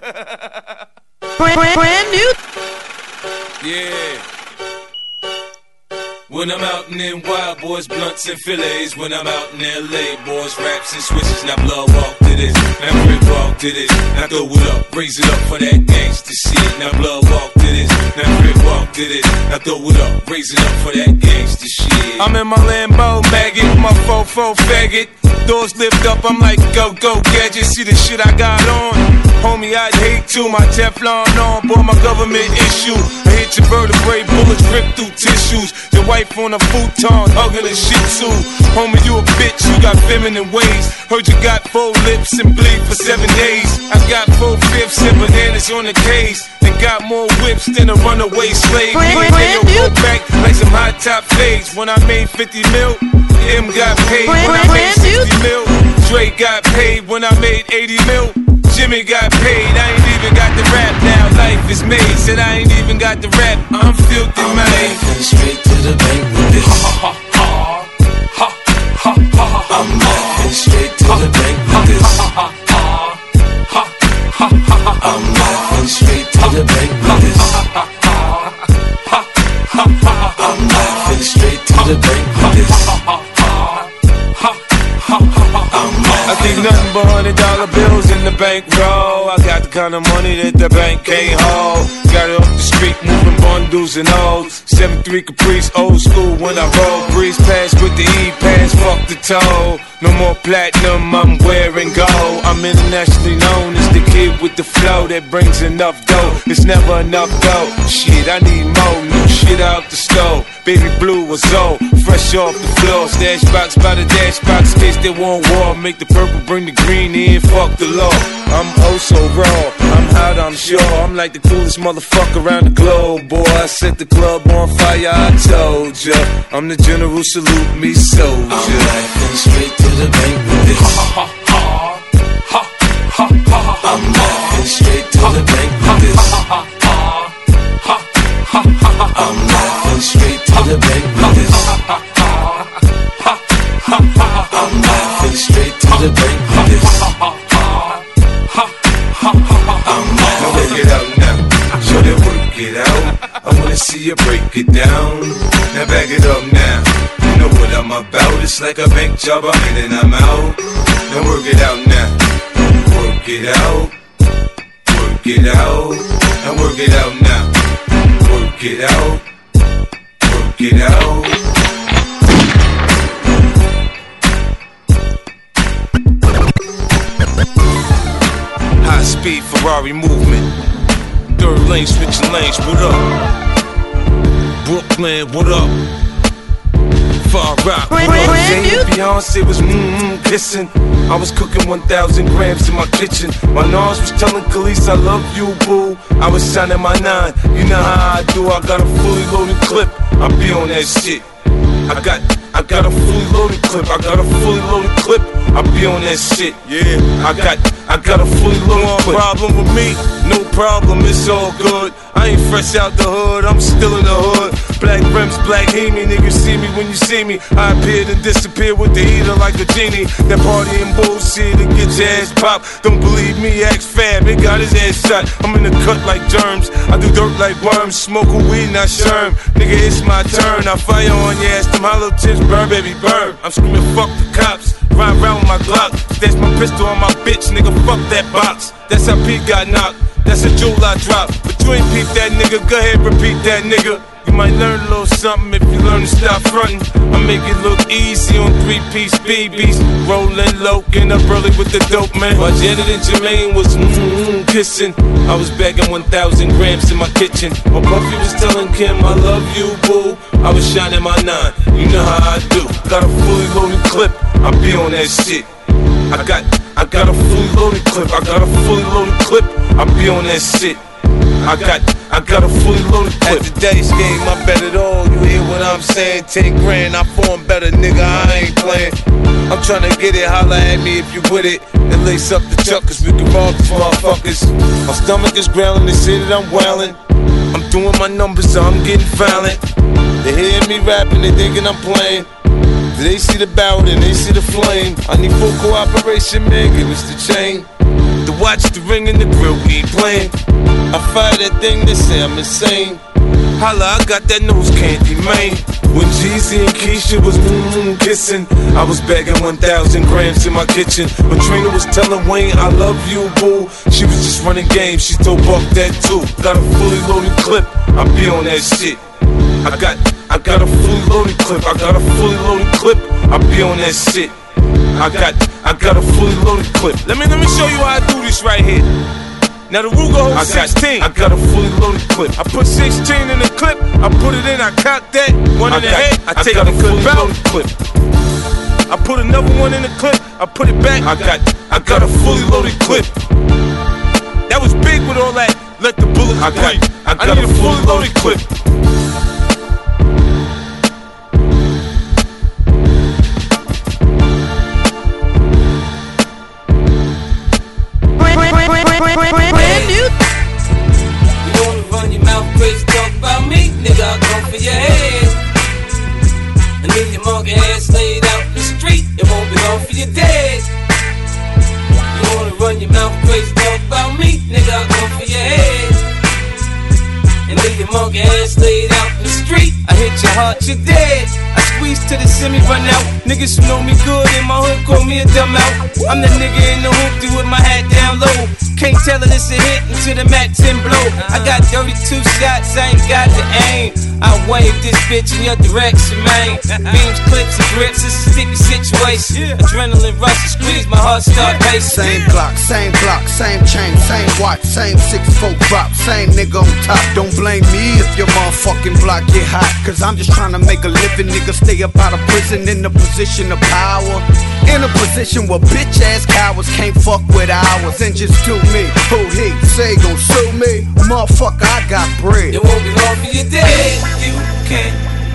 brand, brand new. Yeah. When I'm out in them wild boys, blunts and fillets. When I'm out in LA, boys, raps and switches. Now blood walk to this, now grip walk to this. Now throw it up, raise it up for that gangsta shit. Now blood walk to this, now grip walk to this. Now throw it up, raise it up for that gangsta shit. I'm in my Lambo maggot, my fofo faggot. Doors lift up, I'm like go go gadget. See the shit I got on. Homie, I'd hate to. My Teflon on, boy, my government issue. I hit your vertebrae, bullets rip through tissues. Your wife on a futon, hugging a shih tzu. Homie, you a bitch, you got feminine ways. Heard you got four lips and bleed for seven days. I got four fifths and bananas on the case. And got more whips than a runaway slave. Brand- brand new. back like some high top fades. When I made 50 mil, M got paid. Brand- when I made brand 60 mil, Dre got paid. When I made 80 mil, Jimmy got paid. I ain't even got the rap now. Life is made. Said I ain't even got the rap. I'm filthy, I'm man. laughing straight to the bank with this. I'm laughing straight to the bank with this. I'm laughing straight to the bank with this. I'm laughing straight to the bank with this. I think nothing but hundred dollar bills in the bankroll. I got the kind of money that the bank can't hold. Got it off the street, moving bundles and O's. 7-3 Caprice, old school when I roll. Breeze pass with the E-pass, fuck the toll. No more platinum, I'm wearing gold. I'm internationally known as the kid with the flow that brings enough dough. It's never enough dough. Shit, I need more new shit out the stove. Baby blue was old, fresh off the floor. Stash box by the dash box, case they want war. Make the purple, bring the green in, fuck the law. I'm oh so raw, I'm hot, I'm sure. I'm like the coolest motherfucker around the globe, boy. I set the club on fire, I told ya. I'm the general, salute me, soldier. I'm laughing straight to the bank with this. Ha ha ha ha ha ha. I'm laughing straight to the bank with this. Ha ha ha. I'm laughing straight to the bank with this. Ha ha ha ha ha ha. I'm laughing straight to the bank with this. Wanna see you break it down. Now back it up now. You know what I'm about. It's like a bank job. I'm in and I'm out. Now work it out now. Work it out. Work it out. Now work it out now. Work it out. Work it out. High speed Ferrari movement. Third lane switching lanes, what up? Brooklyn, what up? Far Rock, what Brand- up? brand new. Beyonce was mmm kissing. I was cooking 1,000 grams in my kitchen. My nose was telling Kelis I love you, boo. I was shining my nine. You know how I do. I got a fully loaded clip. I be on that shit. I got, I got a fully loaded clip. I got a fully loaded clip. I be on that shit. Yeah, I got, I got a fully loaded clip. problem with me? No problem. It's all good. I ain't fresh out the hood. I'm still in the hood. Black rims, black Hemi, nigga see me when you see me. I appear and disappear with the heater like a genie. That party and bullshit and get your ass popped. Don't believe me, ask Fab, it got his ass shot. I'm in the cut like germs. I do dirt like worms. Smoking weed, not sherm. Nigga, it's my turn. I fire on your ass. Them hollow tips burn, baby, burn. I'm screaming, fuck the cops. Ride around with my Glock. That's my pistol on my bitch, nigga. Fuck that box. That's how Pete got knocked. That's a jewel I drop. But you ain't peep that nigga. Go ahead, repeat that nigga. Might learn a little something if you learn to stop fronting. I make it look easy on three piece BBs. Rolling low, getting up early with the dope man. While Janet and Jermaine was mm kissing. I was bagging 1,000 grams in my kitchen. While Buffy was telling Kim, I love you, boo. I was shining my nine. You know how I do. Got a fully loaded clip. I be on that shit. I got, I got a fully loaded clip. I got a fully loaded clip. I be on that shit. I got, I got a fully loaded clip. At today's game, I bet it all. You hear what I'm saying? 10 grand, I form better, nigga. I ain't playing. I'm tryna get it, holla at me if you with it. And lace up the chuck, cause we can rob these motherfuckers. My stomach is growling, they say that I'm wailing. I'm doing my numbers, so I'm getting violent. They hear me rapping, they thinking I'm playing. They see the barrel and they see the flame. I need full cooperation, man. Give us the chain. The watch, the ring, and the grill. We playing. I fire that thing, they say I'm insane. Holla, I got that nose candy, man. When Jeezy and Keisha was mmm kissing, I was bagging 1,000 grams in my kitchen. When Trina was telling Wayne, I love you, boo, she was just running games. She told Buck that too. Got a fully loaded clip, I be on that shit. I got, I got a fully loaded clip. I got a fully loaded clip. I be on that shit. I got, I got a fully loaded clip. Let me, let me show you how I do this right here. Now the Ruger holds 16. I got a fully loaded clip. I put 16 in the clip. I put it in. I cock that one in I the got, head. I, I take the clip out. Clip. I put another one in the clip. I put it back. I got, I got a fully loaded clip. That was big with all that. Let the bullets I got, I, got I need a fully loaded clip. For your head. And leave your monkey ass laid out in the street, it won't be long for your dead. You wanna run your mouth crazy, talk about me, nigga, I'll come for your head. And leave your monkey ass laid out in the street, I hit your heart, you're dead. I squeeze to the semi run out. Niggas who know me good in my hood call me a dumb out. I'm the nigga in the hoopty with my hat down low. Can't tell it it's a hit until the mat 10 blow. I got 32 shots, I ain't got the aim. I wave this bitch in your direction, man. Beams, clips, and grips, it's a sticky situation. Adrenaline rush, and squeeze, my heart start racing. Same clock, same block, same chain, same watch, same six foot drop, same nigga on top. Don't blame me if your motherfucking block get hot. Cause I'm just trying to make a living, nigga. Stay up out of prison in a position of power. In a position where bitch ass cowards can't fuck with ours and just do me. Who he say gon' sue me? Motherfucker, I got bread. It won't be long for your dead. You can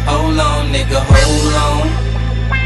hold on, nigga, hold on.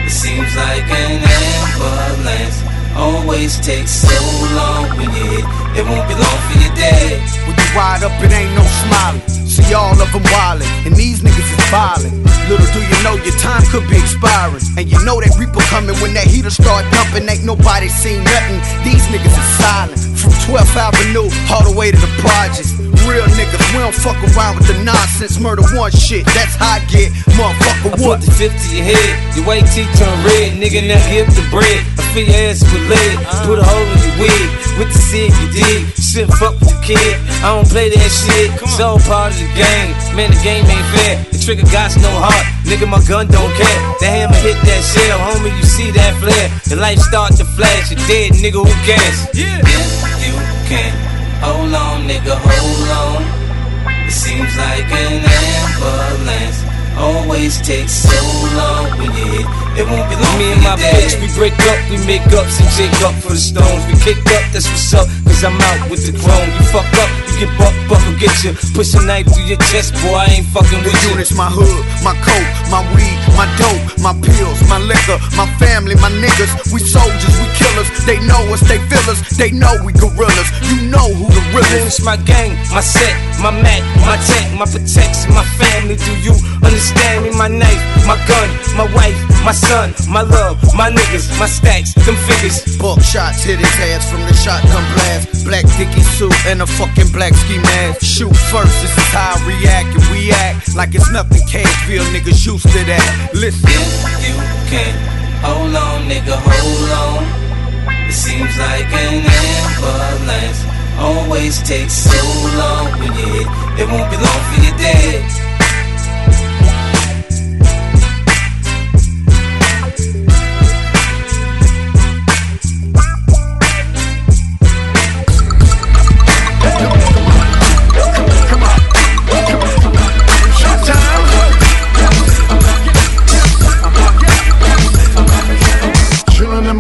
It seems like an ambulance. Always takes so long when you hit. It won't be long for your dead. When you ride up, it ain't no smiling. See all of them wildin', and these niggas is violent. Little do you know your time could be expiring. And you know that reaper coming when that heater start dumping. Ain't nobody seen nothing. These niggas is silent. From 12th Avenue all the way to the projects. Real niggas, we don't fuck around with the nonsense. Murder one shit, that's how I get. Motherfucker, I put the 50 your head, your white teeth turn red, nigga now give the bread. I fill your ass with lead, put a hole in your wig, with the cig you dig. Shit fuck with the kid, I don't play that shit, it's all part of the game. Man, the game ain't fair, the trigger got no heart, nigga my gun don't care. The hammer hit that shell, homie you see that flare. The light start to flash, you dead nigga who cares? Yeah, if you can, hold on nigga, hold on. It seems like an ambulance. Always takes so long when you hit. It won't be long. Me and my bitch, we break up, we make ups and shake up for the stones. We kick up, that's what's up. Cause I'm out with the chrome. You fuck up, you get buck, buckle, get you. Push a knife through your chest, boy. I ain't fucking with you. Units, my hood, my coat, my weed, my dope, my pills, my liquor, my family, my niggas. We soldiers, we killers. They know us, they feel us, they know we gorillas. You know who the real is. My gang, my set, my mat, my tech, my protection, my family. Do you understand me? My knife, my gun, my wife, my son, my love, my niggas, my stacks, them figures. Buck shots hit his ass from the shotgun blast. Black dicky suit and a fucking black ski mask. Shoot first, this is how I react, and we act like it's nothing. Cashville niggas used to that. Listen. If you can hold on, nigga, hold on. It seems like an ambulance. Always takes so long when you hit. It won't be long for you dead.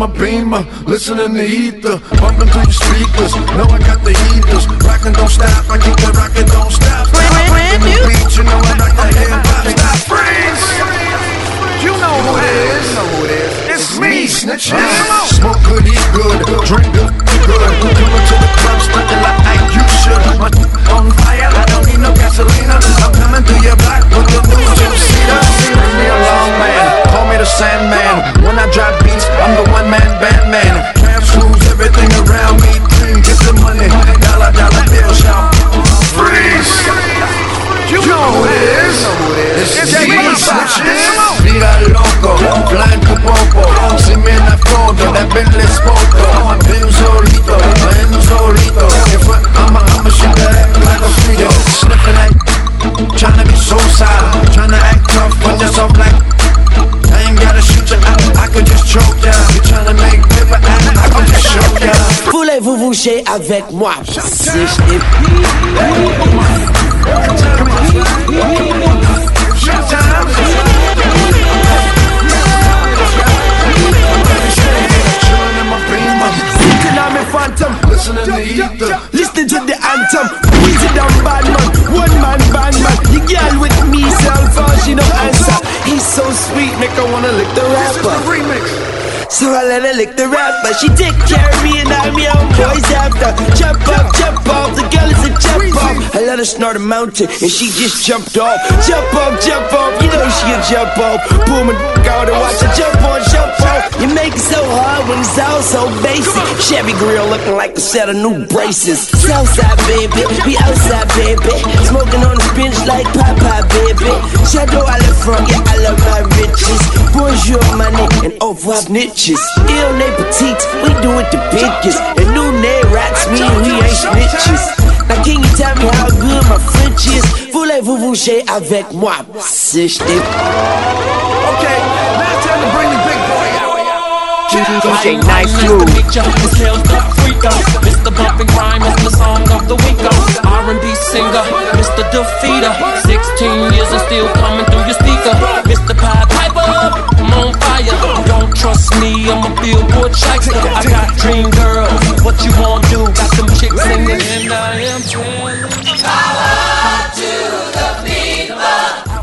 My beamer, listening to ether, bumping through your speakers. Know I got the heaters, rockin' don't stop. I keep the rockin' don't stop. stop. brand the beat, you know I like the hip vous avec moi. Si listening to the anthem. Weezy down bad man, one man man. Girl with me, cell phone, uh, she no answer. He's so sweet, make her wanna lick the rapper. remix. So I let her lick the rapper. She take care of me and I'm your boys after. Jump up, jump off. The girl is a jump off. I let her snort a mountain and she just jumped off. Jump up, jump off. You know she a jump off. Pull my out and watch her jump on, jump off. You make it so hard when it's all so basic. Chevy grill looking like a set of new braces. Southside baby, we outside baby. Smoking on the bench like Papa baby. Shadow I love from, yeah I love my riches. Bonjour money and au revoir niche bitches. Ill name petite, we do it the biggest. And new name rats mean we ain't snitches. Now can you tell me how good my French is? Voulez-vous bouger avec moi? Si je Okay, now time to bring the big boy out. DJ Nice Move. Mr. Bumping Crime is the song of the week. R&B singer, Mr. Defeater. 16 years and still coming through your speaker. Mr. Pied Piper, I'm on fire. Don't trust me, I'm a billboard shyster. I got dream girls, what you want to do? Got them chicks singing, and I am telling. Power to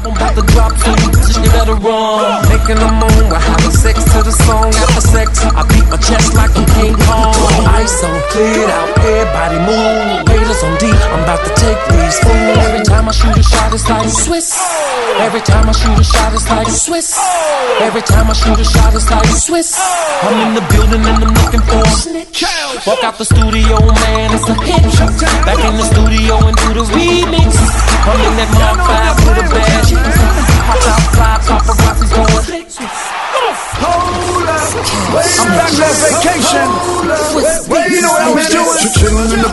album about to drop, so you better run. Making the moon, we're having sex to the song after sex. I beat my chest like I'm King Kong. Ice on, cleared out, everybody move. Raiders on D, I'm about to take these fools. Every time I shoot a shot, it's like Swiss. Every time I shoot a shot, it's like Swiss. Every time I shoot a shot, it's like Swiss. I'm in the building and I'm looking for a snitch. Walk out the studio, man, it's a hit. Back in the studio and do the remix. I'm in that 5 with a bad Hot outside, paparazzi's going. I'm back on vacation. You know what I was doing? Chillin' in the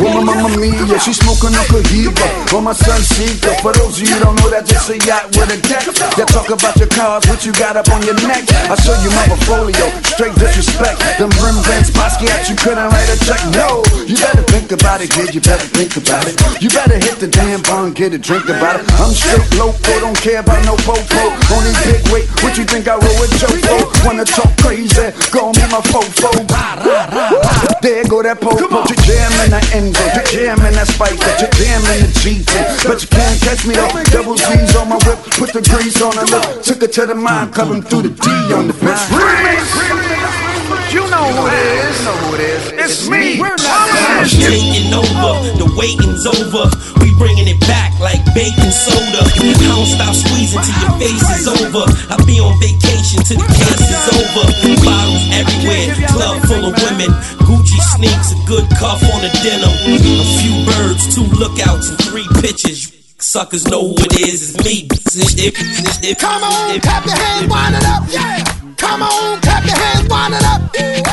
with my mama Mia. She smoking up a heater on my son Seeker. For those of you don't know, that's just a yacht with a deck. That talk about your cars, what you got up on your neck. I show you my portfolio, straight disrespect. Them rim bands, Basquiat, you couldn't write a check. No, you better think about it, kid. You better think about it. You better hit the damn bar and get a drink about it. I'm straight loco, don't care about no popo. On these big weight, what you think I roll with? Choco. Wanna talk crazy, gon' be my fofo. There go that popo. You jam in the Enzo, jam in that Spyker, jam in the GT. But you can't catch me though. Double G's on my whip, put the grease on the lip. Took it to the mind, coming through the D on the bitch. You waiting's over. We bringing it back like baking soda. I don't stop squeezing till your face is over. I be on vacation till the case is over. Bottles everywhere. Club full of women. Gucci sneaks, a good cuff on the denim. A few birds, two lookouts, and three pitches. Suckers know who it is. It's me. Come on, clap your hands, wind it up. Yeah. Come on, clap your hands, wind it up.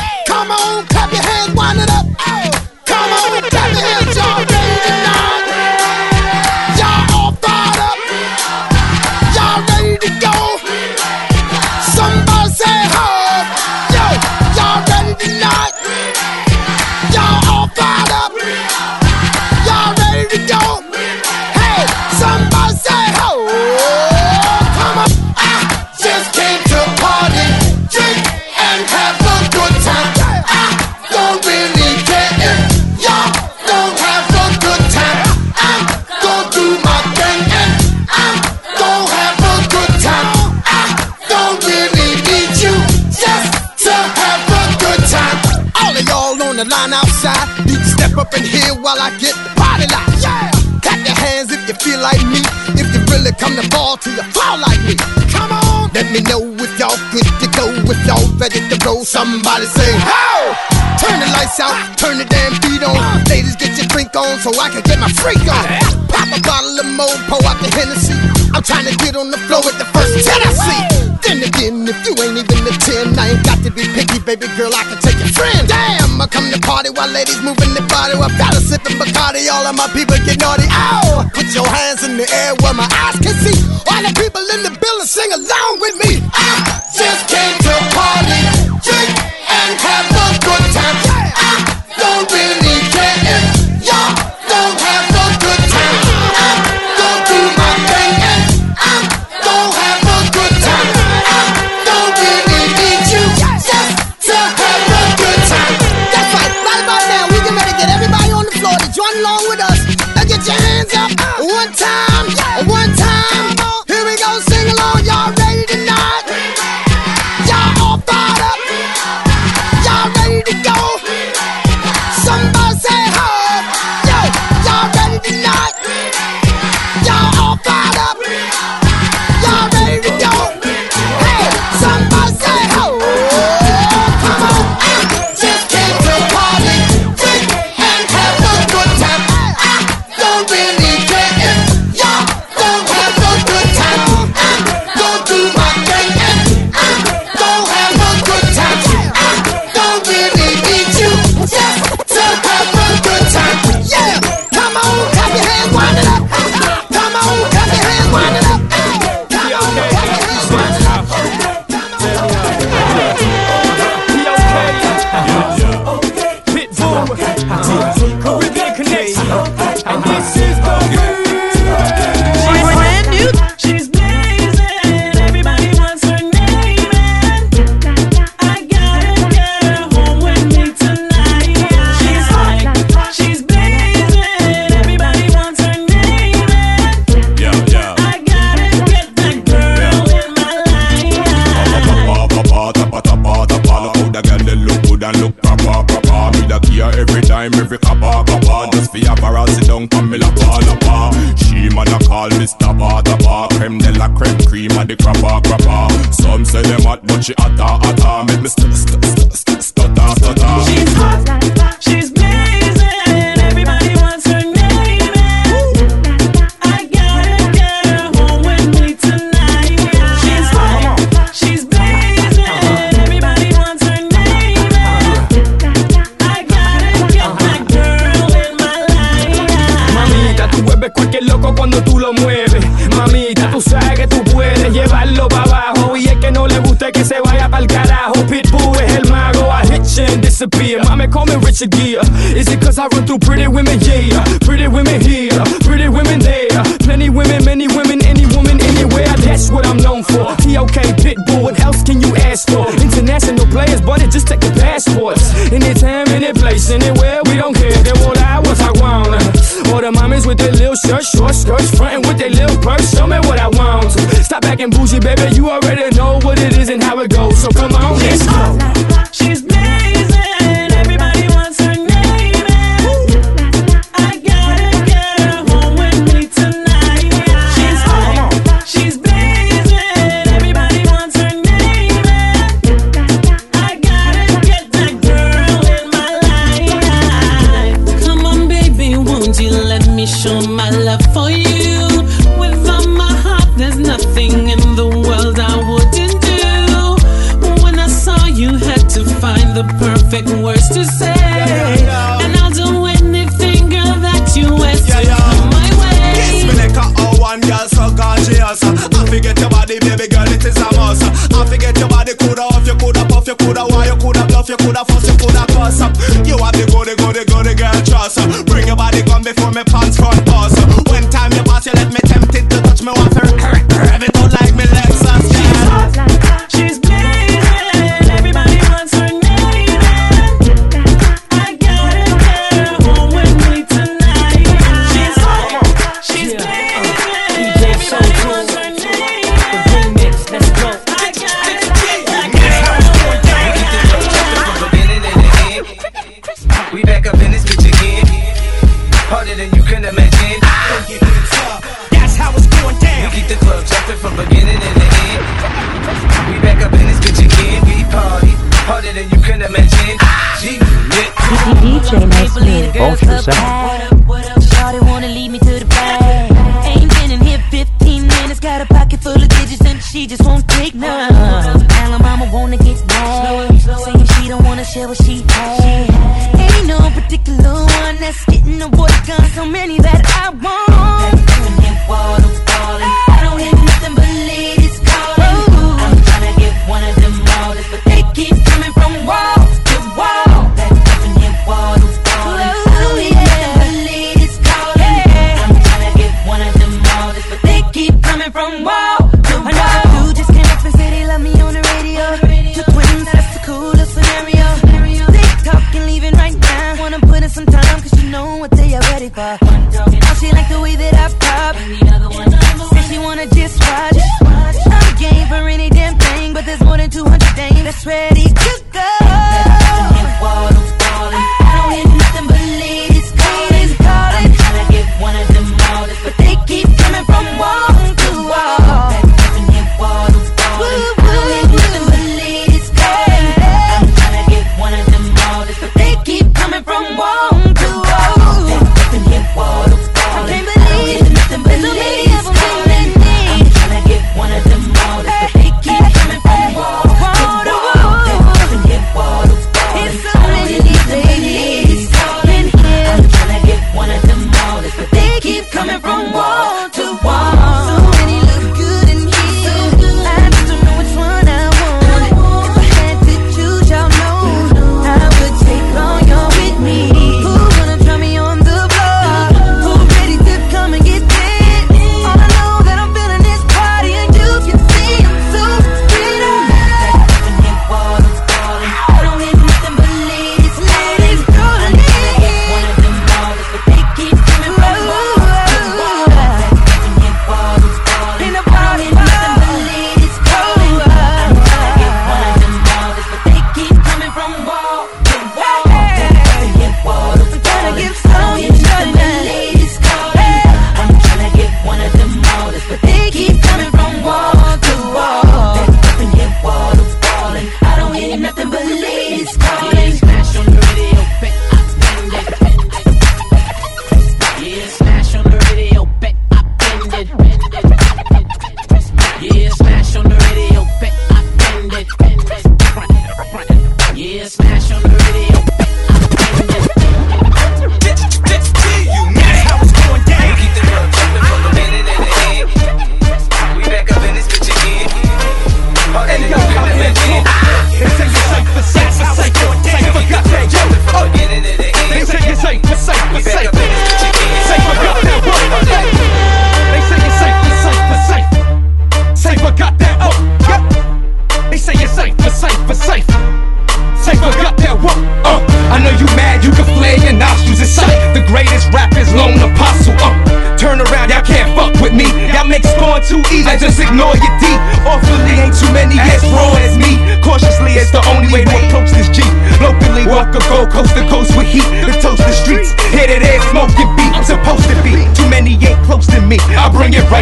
Line outside. You can step up in here while I get the party light. Yeah! Clap your hands if you feel like me. If you really come to ball till you fall like me. Come on! Let me know if y'all good to go. If y'all ready to roll, somebody say, Ho! Turn the lights out, turn the damn beat on. Ladies, get your drink on so I can get my freak on. Pop a bottle of Mo, pour out the Hennessy. I'm trying to get on the floor with the first ten I see. Then again, if you ain't even the 10, I ain't got to be picky, baby girl, I can take your friend. Damn, I come to party while ladies moving their body while fellas sipping Bacardi. All of my people get naughty. Ow! Put your hands in the air where my eyes can see. All the people in the building sing along with me. papa Just for a barrel sit down from me la bala ah. pa She man a call Mr. Bada Ba Creme de la creme cream a the crapa, ah, crapa. Ah. Some say them hot but she hotter hotter Make me stutter, stutter, stutter stutter She's hot, she's tú sabes que tú puedes llevarlo para abajo. Y es que no le gusta que se vaya para el carajo. Pitbull es el mago, I hit you and disappear. Mami, call me Richard Gere. Is it cause I run through pretty women? Yeah, pretty women here, pretty women there. Plenty women, many women, any woman, anywhere. That's what I'm known for. T.O.K. Pitbull, what else can you ask for? International players, but it just take the passports. Anytime, any place, anywhere, we don't care friends with their little shirts, short skirts, frontin' with their little purse. Show me what I want to. Stop acting bougie, baby. You already know what it is and how it goes. So come on, let's go. You coulda why, you coulda bluff, you coulda fuss, you coulda cuss up. You have the goody, goody, goody girl trust up. Bring your body come before me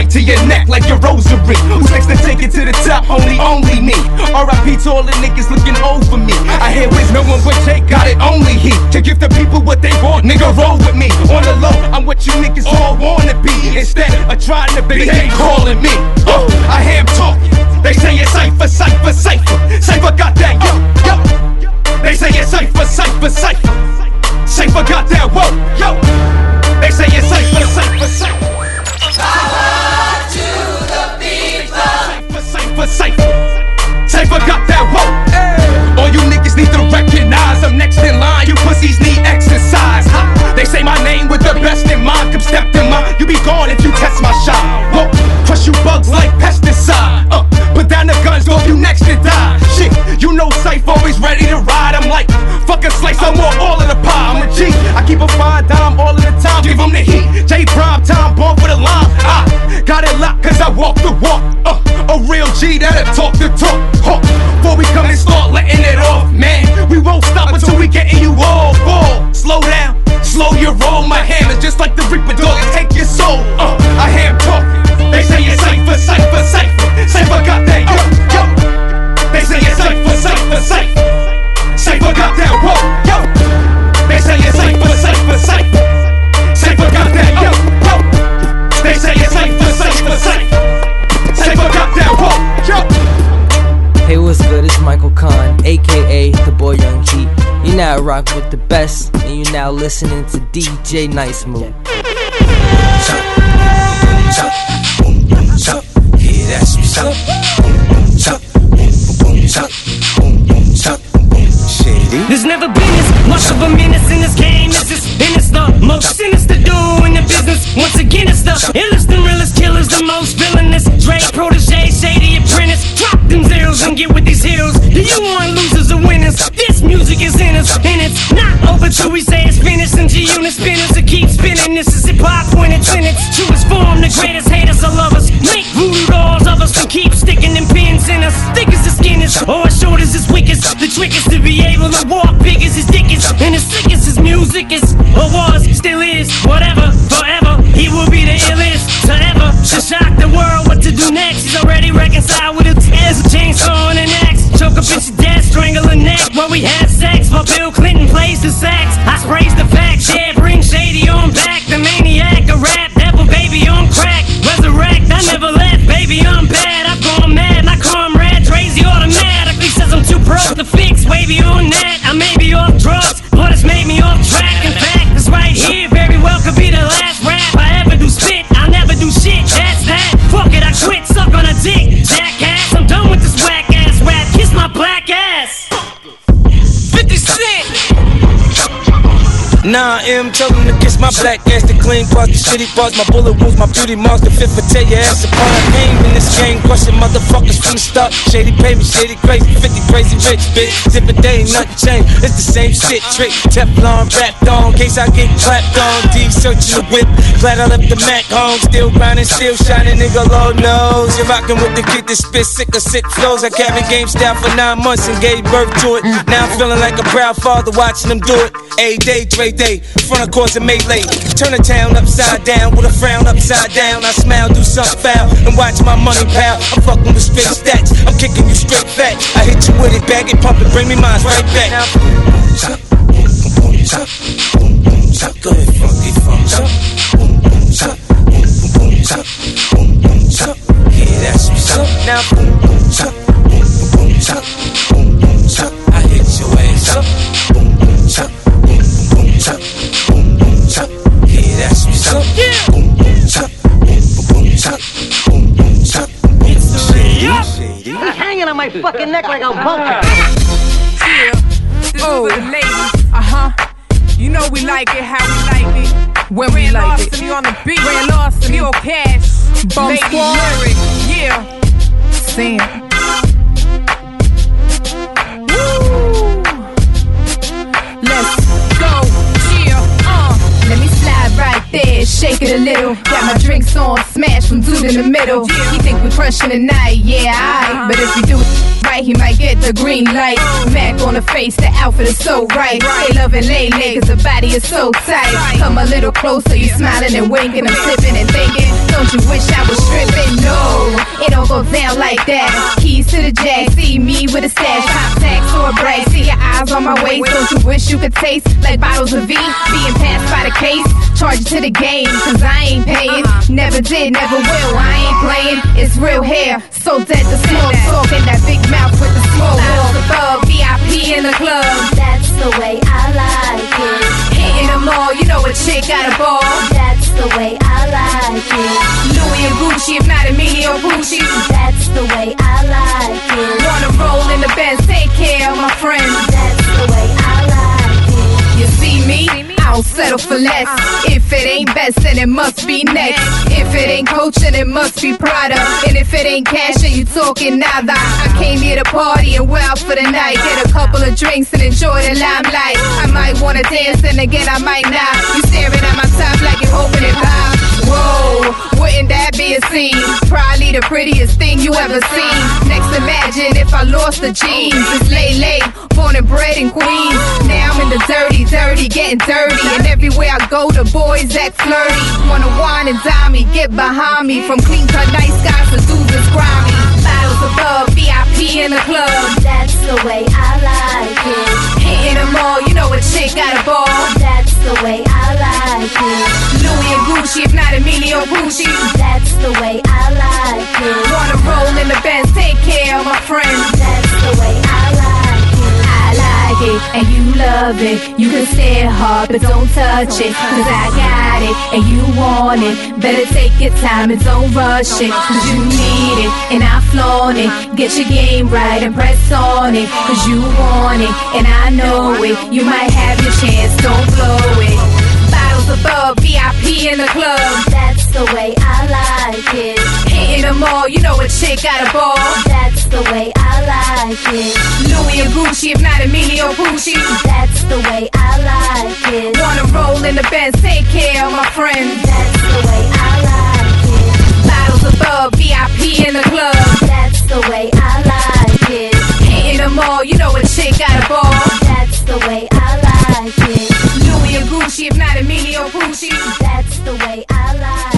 right to your neck like your rosary. Who's next to take it to the top? Only, only me. R.I.P. to all the niggas looking over me. I hear with no one but Jake got it. Only he to give the people what they want. Nigga, roll with me. On the low, I'm what you niggas all wanna be. Instead of trying to be, they ain't calling me. Oh, I hear 'em talking. They say it's safer, safer, safer. Safer got that, yo, yo. They say it's safer, safer, safer. Safer got that, whoa, yo. They say it's safer, safer, safer. Safer, safer. Safer got that, whoa. All you niggas need to recognize I'm next in line. You pussies need exercise. Ha. They say my name with the best in mind. Come step in mine. You be gone if you test my shot. Whoa. Crush you bugs like pesticide. Uh, put down the guns, or you next to die. Shit, you know Safe always ready to ride. I'm like, fuck a slice, I want all of the pie. I'm a G. I keep a fine dime all of the time. Give Give 'em the heat. J prime time, born for the line. I got it locked cause I walk the walk. Uh, a real G that'll talk the talk. Huh. Before we come and start letting it off, man. We won't stop until we getting you all fall. Slow down, slow your roll. My hammer's just like the Reaper dog, take your soul. Uh, I hear 'em talking. They say it's safer, safer, safer. Safer got that, yo, yo. They say it's safer, safer, safer. Safer got that, whoa, yo. They say it's safer, safer, safer. Safer got that, yo, yo. They say it's safer, safer, safer. Safer got that, whoa, yo. Hey, what's good? It's Michael Kahn, aka the Boy Young G. You now rock with the best, now listening to DJ Nice Move. There's never been as much of a menace in this game this, and it's the most sinister dude in the business. Once again, it's the illest and realest killers, the most villainous. Dre, protege, shady apprentice. Drop them zeros and get with these heroes. Do you want losers or winners? This music is in us, and it's not we say it's finished. And G unit spinners to keep spinning This is hip hop when it's in its truest form. The greatest haters are lovers. Make voodoo dolls of us keep sticking them pins in us. Thick as the skin is, or short as his weakest. The trick is to be able to walk big as his dick is. And as sick as his music is, or was, still is, whatever, Nah, M told him to kiss my black ass, the clean parts, the shitty parts, my bullet wounds, my beauty marks, the fifth for tear your ass apart. Came in this game, crushing motherfuckers from the start. Shady payment, shady crazy, 50 crazy rich, bitch. Zip a day, nothing changed, it's the same shit, trick. Teflon wrapped on, case I get clapped on. D searching the whip, glad I left the Mac home, still grinding, still shining, nigga, Lord knows. You're rocking with the kid that spit sick of sick flows. I carried game style for nine months and gave birth to it. Now I'm feeling like a proud father watching them do it. A day, Dre day, front of course of Melee. Turn the town upside down with a frown upside down. I smile, do something foul, and watch my money pal. I'm fucking with straight stats, I'm kicking you straight fat. I hit you with it, bag it, pump it, bring me mine right back. Go ahead, funky funk. Yeah, that's what's up. Now, I my fucking neck like a vulture. This oh. is for the. Uh huh. You know we like it how we like it. When we like it. on the beat. Ran lost pure cash. Bum Lady squad. lyric. Yeah. Sam. There, shake it a little. Got my drinks on, smash from dude in the middle. He think we crushing tonight, yeah, alright. But if we do it right, he might get the green light. Mac on the face, the outfit is so right. They loving lay cause the body is so tight. Come a little closer, you smiling and winking. I'm sipping and thinking, don't you wish I was stripping? No, it don't go down like that. Keys to the jack, see me with a stash. Pop tax or a brag, see your eyes on my waist. Don't you wish you could taste like bottles of V being passed by the? Charge it to the game, cause I ain't paying. Never did, never will. I ain't playing. It's real hair, so dead the small talk and that big mouth with the small walk. Above VIP in the club. That's the way I like it. Hitting them all, you know a chick got a ball. That's the way I like it. Louis and Gucci, if not Emilio Pucci. That's the way I like it. Wanna roll in the Benz, take care of my friends. That's the way I like it. You see me? I don't settle for less. If it ain't best, then it must be next. If it ain't Coach, then it must be Prada. And if it ain't cash, then you talking nada. I came here to party and well for the night. Get a couple of drinks and enjoy the limelight. I might wanna dance, and again I might not. You staring at my top like you're hoping it pop. Whoa, wouldn't that be a scene? Probably the prettiest thing you ever seen. Next, imagine if I lost the jeans. It's late, late, born and bred in Queens. Now I'm in the dirty, dirty, getting dirty. And everywhere I go, the boys act flirty. Wanna wine and dime me, get behind me. From clean cut nice guys to that's grimy. Bottles above, VIP in the club. That's the way I like it. Hitting them all, you know a chick got a ball. That's the way I like it. Louis and Gucci, if not Emilio Pucci. That's the way I like it. Wanna roll in the Benz, take care of my friends. That's the way I like it. Like it, and you love it. You can stare hard, but don't touch it. Cause I got it, and you want it. Better take your time and don't rush it. Cause you need it, and I flaunt it. Get your game right and press on it. Cause you want it, and I know it. You might have your chance, don't blow it. Bottles above, VIP in the club. That's the way I like it. Hitting Hitting them all, you know a chick got a ball. That's the way I like it. Louis and Gucci, if not Emilio Pucci. That's the way I like it. Wanna roll in the Benz, take care of my friends. That's the way I like it. Bottles of thug, VIP in the club. That's the way I like it. Hitting them all, you know a chick got a ball. That's the way I like it. Louis and Gucci, if not Emilio Pucci. That's the way I like it.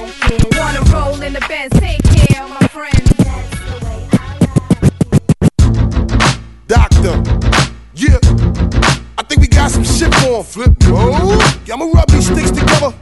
Some shit on. Flip mode. Yeah, I'ma rub these sticks together.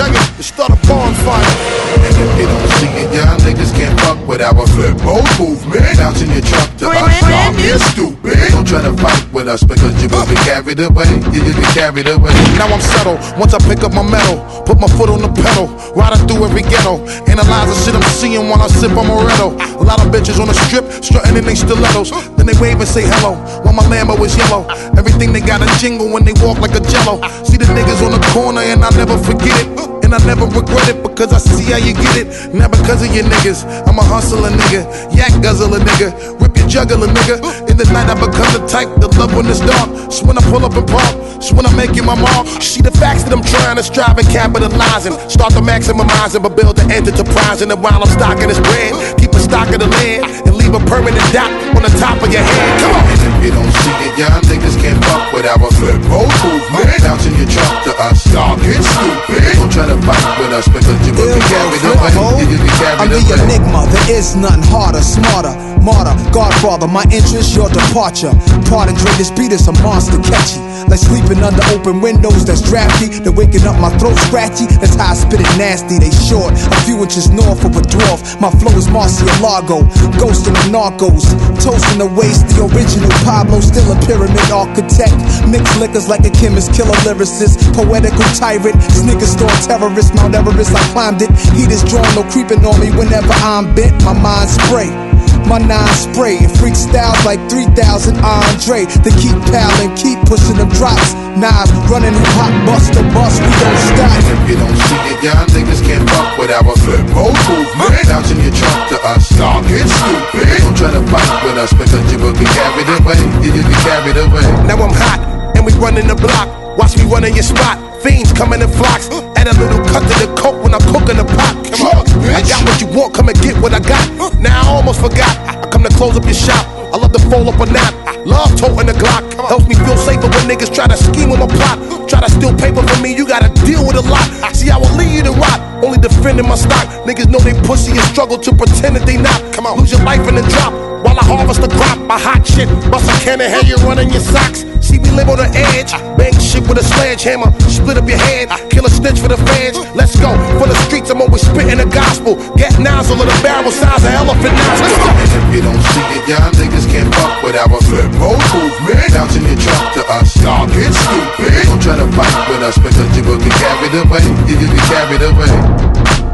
It. To start a bonfire. And if you don't see it, y'all niggas can't fuck with our flip mode movement. Bouncing your truck to us, y'all stupid. Don't try to fight with us because you will be carried away. You will be carried away. Now I'm settled. Once I pick up my metal, put my foot on the pedal, riding through every ghetto. Analyze the shit I'm seeing while I sip on Moretto. A lot of bitches on the strip, strutting in they stilettos. Then they wave and say hello, while my Lambo is yellow. Everything they got a jingle when they walk like a jello. See the niggas on the corner and I'll never forget it. And I never regret it because I see how you get it. Not because of your niggas. I'm a hustler nigga, yak guzzler nigga, rip your juggler nigga. In the night I become the type to love when it's dark. So when I pull up and park, so when I'm making my mark, see the facts that I'm trying to strive and capitalizing. Start to maximizing, but build an enterprising. And while I'm stocking this bread, keep a stock of the land and leave a permanent dot on the top of your head. Come on. You don't see it, y'all niggas can't fuck with our flip mode movement. Bouncing your truck to us, y'all get stupid. Don't try to fight with us because you will be carried away. You I'm the away. enigma, there is none harder, smarter, martyr, godfather, my interest, your departure. Pardon, this beat is a monster catchy. Like sleeping under open windows that's drafty. They're waking up my throat scratchy. That's how I spit it nasty. They short, a few inches north of a dwarf. My flow is Marcia Marcialago, ghosting the narcos. Toasting the waste, the original Pablo, still a pyramid architect. Mix liquors like a chemist, killer lyricist. Poetical tyrant, sneaker store terrorist. Mount Everest, I climbed it. Heat is drawn, no creeping on me whenever I'm bent. My mind spray. My nine spray and freak styles like 3000 Andre. They keep palin', keep pushing them drops. Knives running hip hop, bust the bus, we don't stop. And if you don't see it, y'all niggas can't fuck with our flip mode movement. Bouncing your truck to us, y'all get stupid. Don't try to fight with us because you will be carried away. You will be carried away. Now I'm hot and we running the block. Watch me run in your spot. Fiends coming in flocks. Add a little cut to the coke when I'm cooking the pot. Come on, I got what you want, come and get what I got. Now I almost forgot. I come to close up your shop. I love to fold up a nap. Love toting the Glock. Helps me feel safer when niggas try to scheme with my plot. Try to steal paper from me, you gotta deal with a lot. I see, I will leave you to rot. Only defending my stock. Niggas know they pussy and struggle to pretend that they not. Come on, lose your life in the drop. While I harvest the crop, my hot shit. Bust a can and have you running your socks. See, we live on the edge. Bang shit with a sledgehammer. Split up your head. Kill a stitch for the fans. Let's go. For the streets, I'm always spitting the gospel. Get nozzle of the barrel size of elephant. And if you don't see it, y'all niggas can't fuck with our flip movement. Bouncing your truck to us, y'all get stupid. Don't try to fight with us because you will be carried away. You be carried away.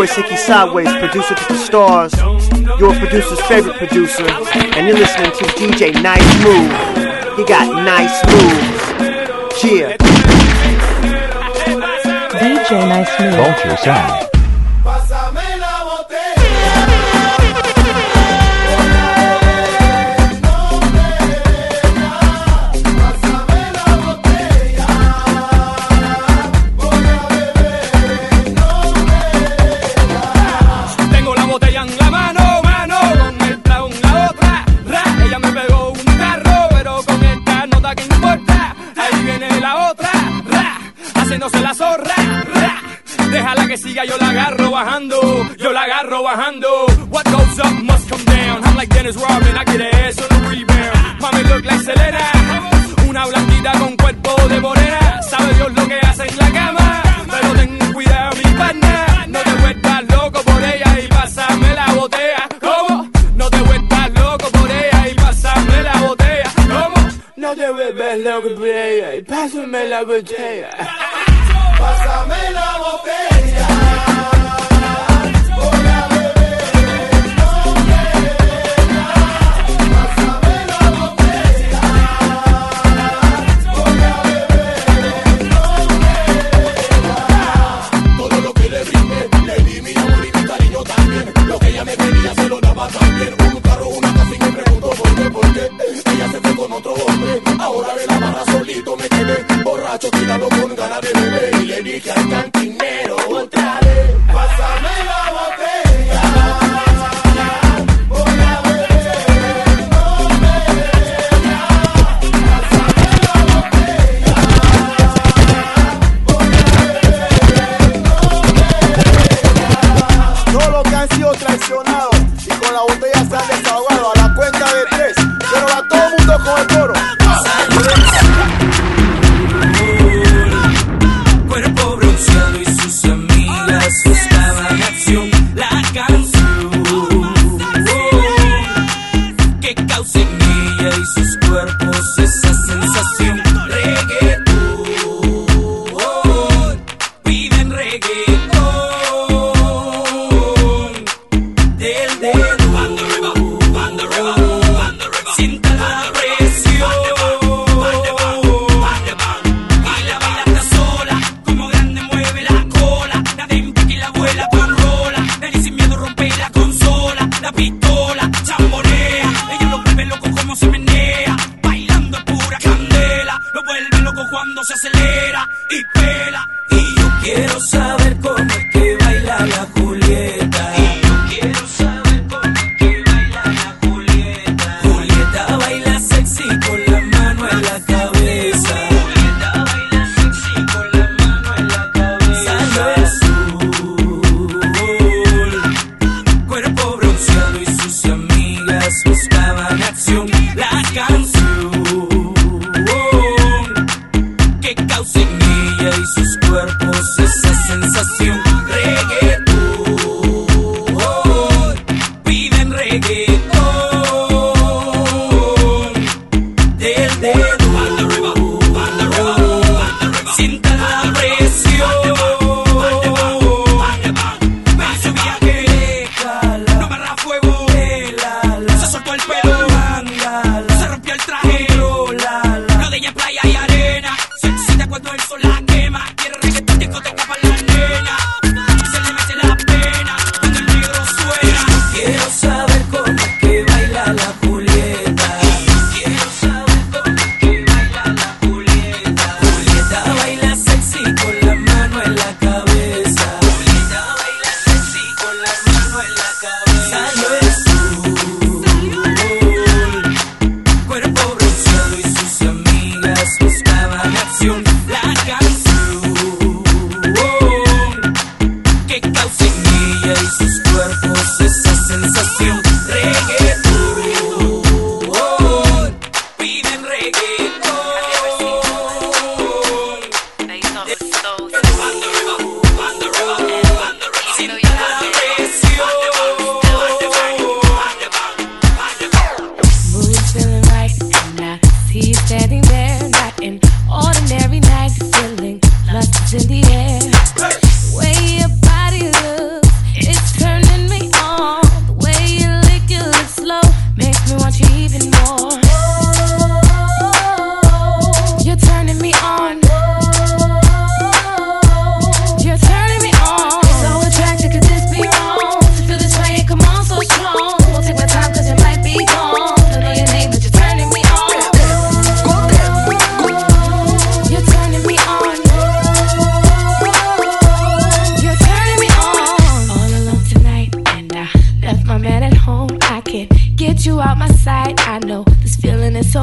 boy Sicky Sideways, producer to the stars, your producer's favorite producer, and you're listening to DJ Nice Move. He got nice moves. Yeah. DJ Nice Move. Vulture Sound. yo la agarro bajando. What goes up must come down. I'm like Dennis Rodman, I get ass on the rebound. Mami look like Selena, una blanquita con cuerpo de morena. Sabe Dios lo que hace en la cama, pero ten cuidado mi pana. No te vuelvas loco por ella y pásame la botella. ¿Cómo? No te vuelvas loco por ella y pásame la botella. ¿Cómo? No te vuelvas loco por ella y pásame la botella.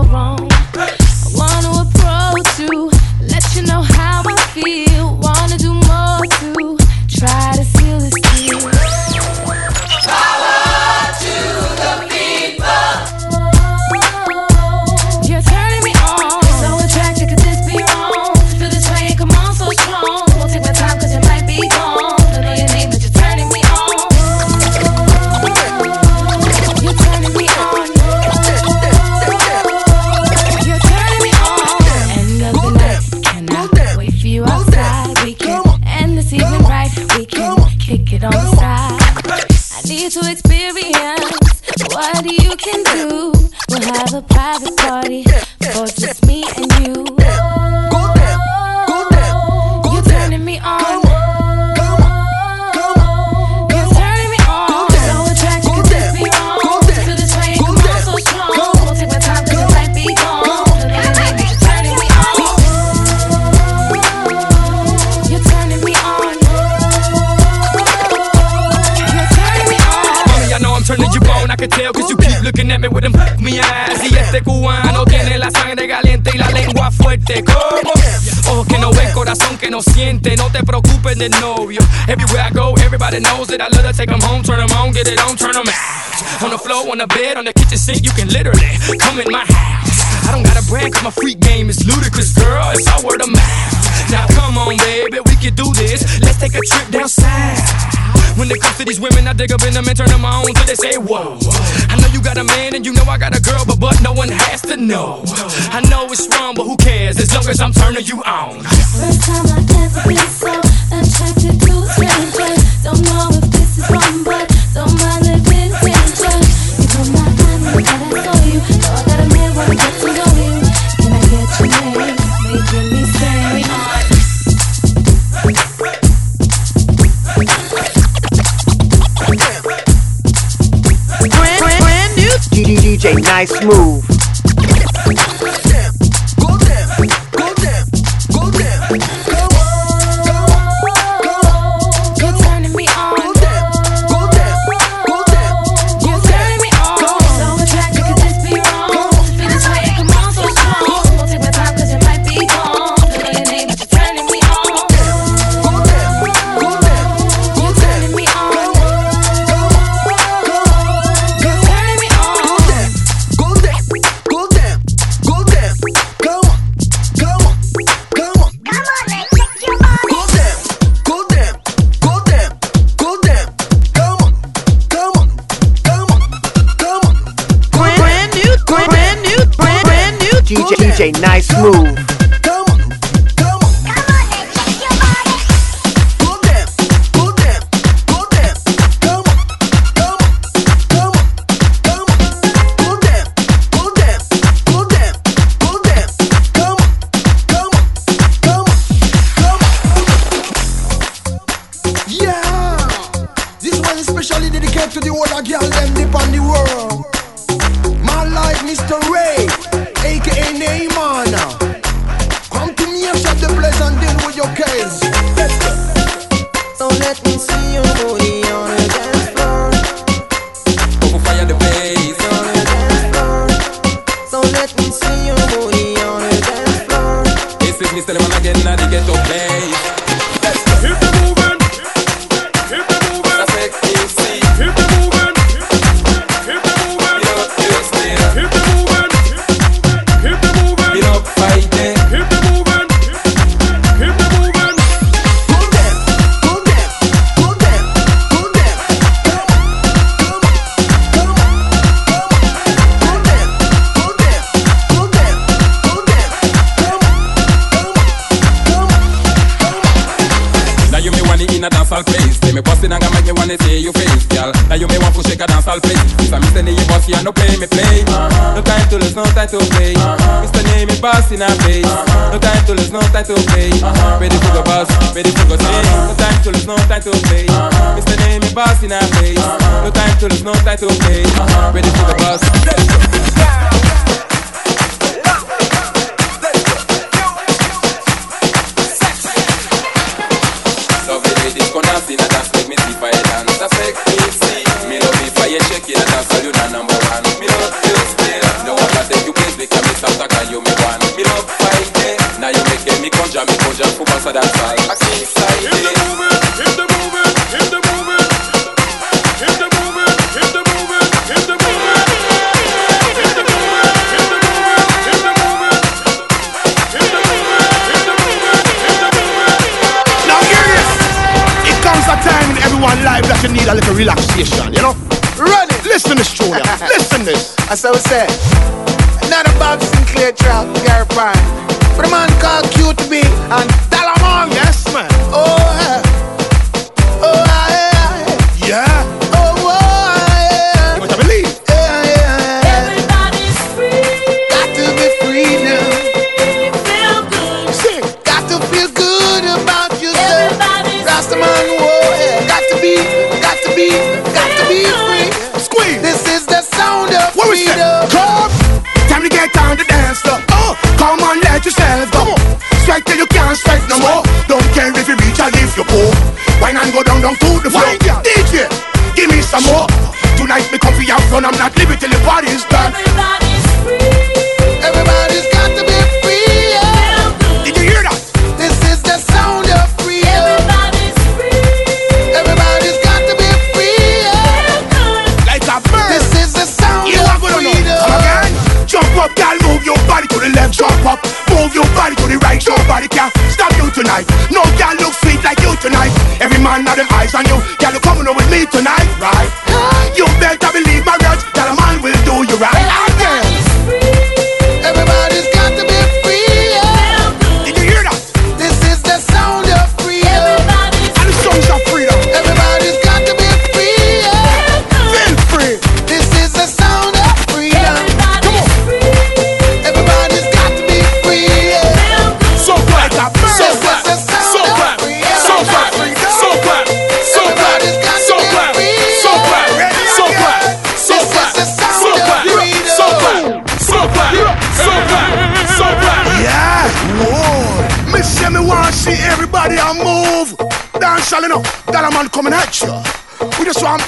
wrong. Hey. on the bed, on the kitchen sink, you can literally come in my house. I don't got a brand, cause my freak game is ludicrous, girl. It's all word of mouth. Now come on, baby, we can do this. Let's take a trip down south. When it comes to these women, I dig up in them and turn them on till they say, Whoa. I know you got a man and you know I got a girl, but but no one has to know. I know it's wrong, but who cares as long as I'm turning you on. Boss in a face. No time to lose, no time to play. Ready for the boss, ready for the sing. No time to lose, no time to play. Mr. Name me boss in a face. No time to lose, no time to play. Ready for the boss. This. That's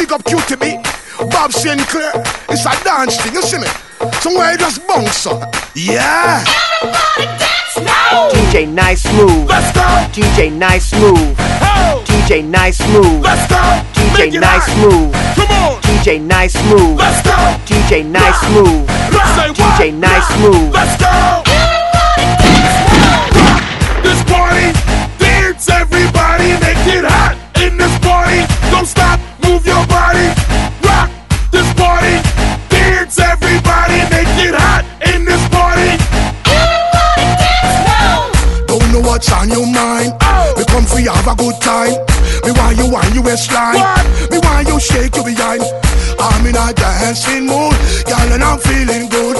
big up QTB. Bob Sinclar. It's a dance thing, you see me? Somewhere you just bounce up. Yeah. DJ Nice Move. Let's go. DJ Nice Move. Ho. DJ Nice Move. Let's go. Make DJ it Nice hot. Move. Come on. DJ Nice Move. Let's go. DJ Nice Move. Say what? DJ Nice Move. Let's go. This party, dance everybody, make it hot what's on your mind. Oh! We come for you have a good time. Me want you want you waistline. Me want you shake your behind. I'm in a dancing mood, girl, and I'm feeling good.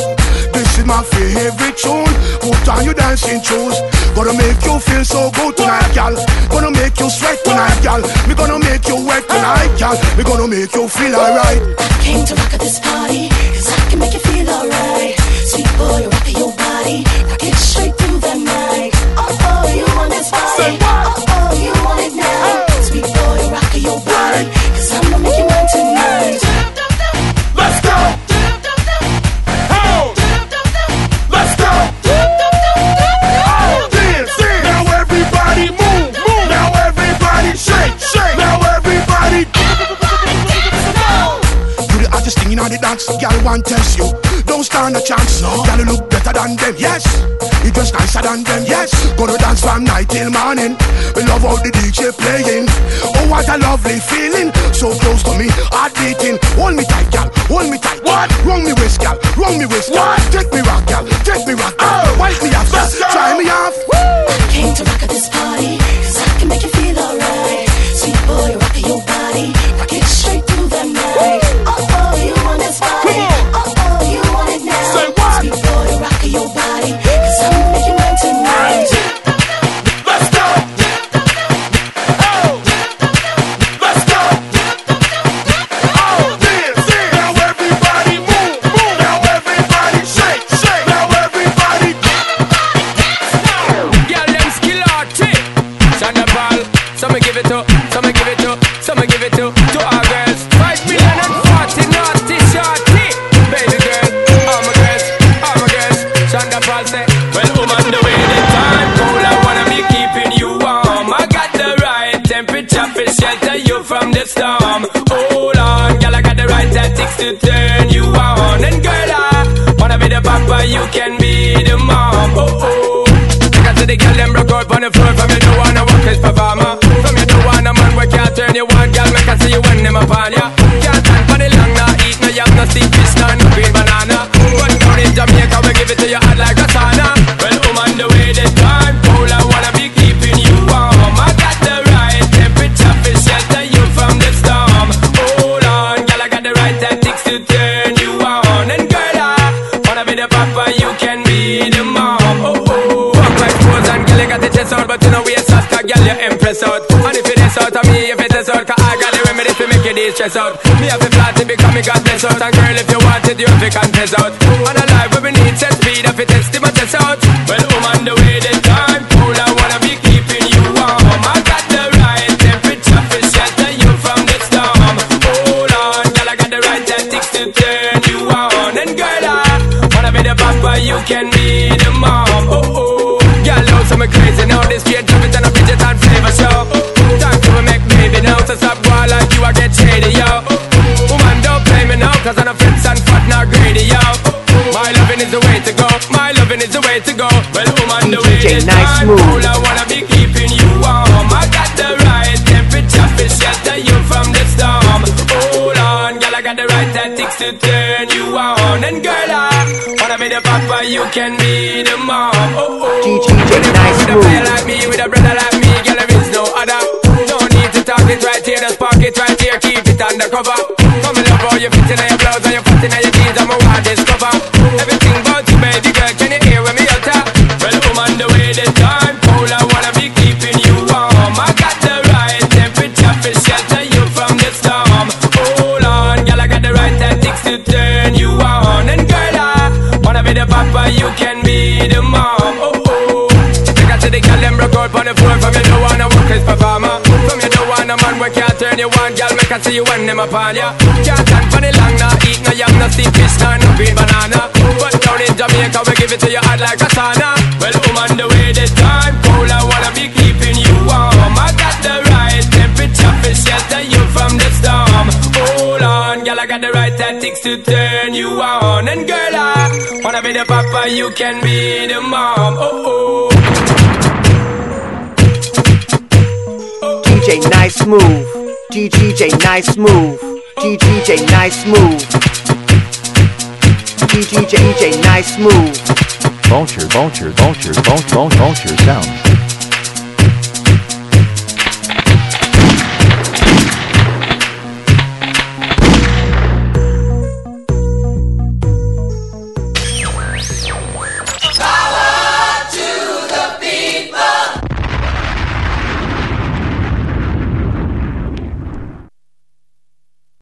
This is my favorite tune. Put on your dancing shoes. Gonna make you feel so good tonight, girl. Gonna make you sweat tonight, girl. Me gonna make you wet tonight, girl. Me gonna make you feel alright. I Came to rock at this party, cause I can make you feel alright. Sweet boy, rock your body, hottest thing in all the dance, girl want test you. Don't stand a chance, no. Girl you look better than them, yes. You dress nicer than them, yes. Gonna dance from night till morning. We love how the DJ playing. Oh, what a lovely feeling. So close to me, heart beating. Hold me tight, girl. Hold me tight. What? Wrong me waist, girl. Wrong me waist. What? Take me rock, girl. Take me rock, girl. Oh. Wipe me off, girl. Try me off. I came to rock at this party, cause I can make you feel alright. De-stress out. Me have flat to become me got bless out. And girl, if you want it, you have to confess out. My loving is the way to go. Well, woman, the way Nice Move. cool, I wanna be keeping you warm. I got the right temperature for shelter you from the storm. Hold on, girl, I got the right tactics to turn you on. And girl, I wanna be the papa, you can be the mom. Oh oh. DJ Nice With a Move. player like me, with a brother like me, girl, there is no other. No need to talk it right here, just park it right here, keep it undercover. Come and love how you fit in your blouse papa, you can be the mom. Oh oh. Take her to the girl, them broke out on the floor from you don't wanna work as performer. From you don't wanna man, we can't turn you on, girl, make her see you when them upon ya. Can't stand for the long, nah, eat no yam, no steam fish, nah, no green banana. But down in Jamaica, we give it to you hot like a sauna. Well, woman, the way the time got the right tactics to turn you on. And girl, I wanna be the papa, you can be the mom. Oh oh. oh. DJ Nice Move. DJ Nice Move. DJ Nice Move. DJ Nice Move. Vulture, vulture, vulture, vulture, vulture sound.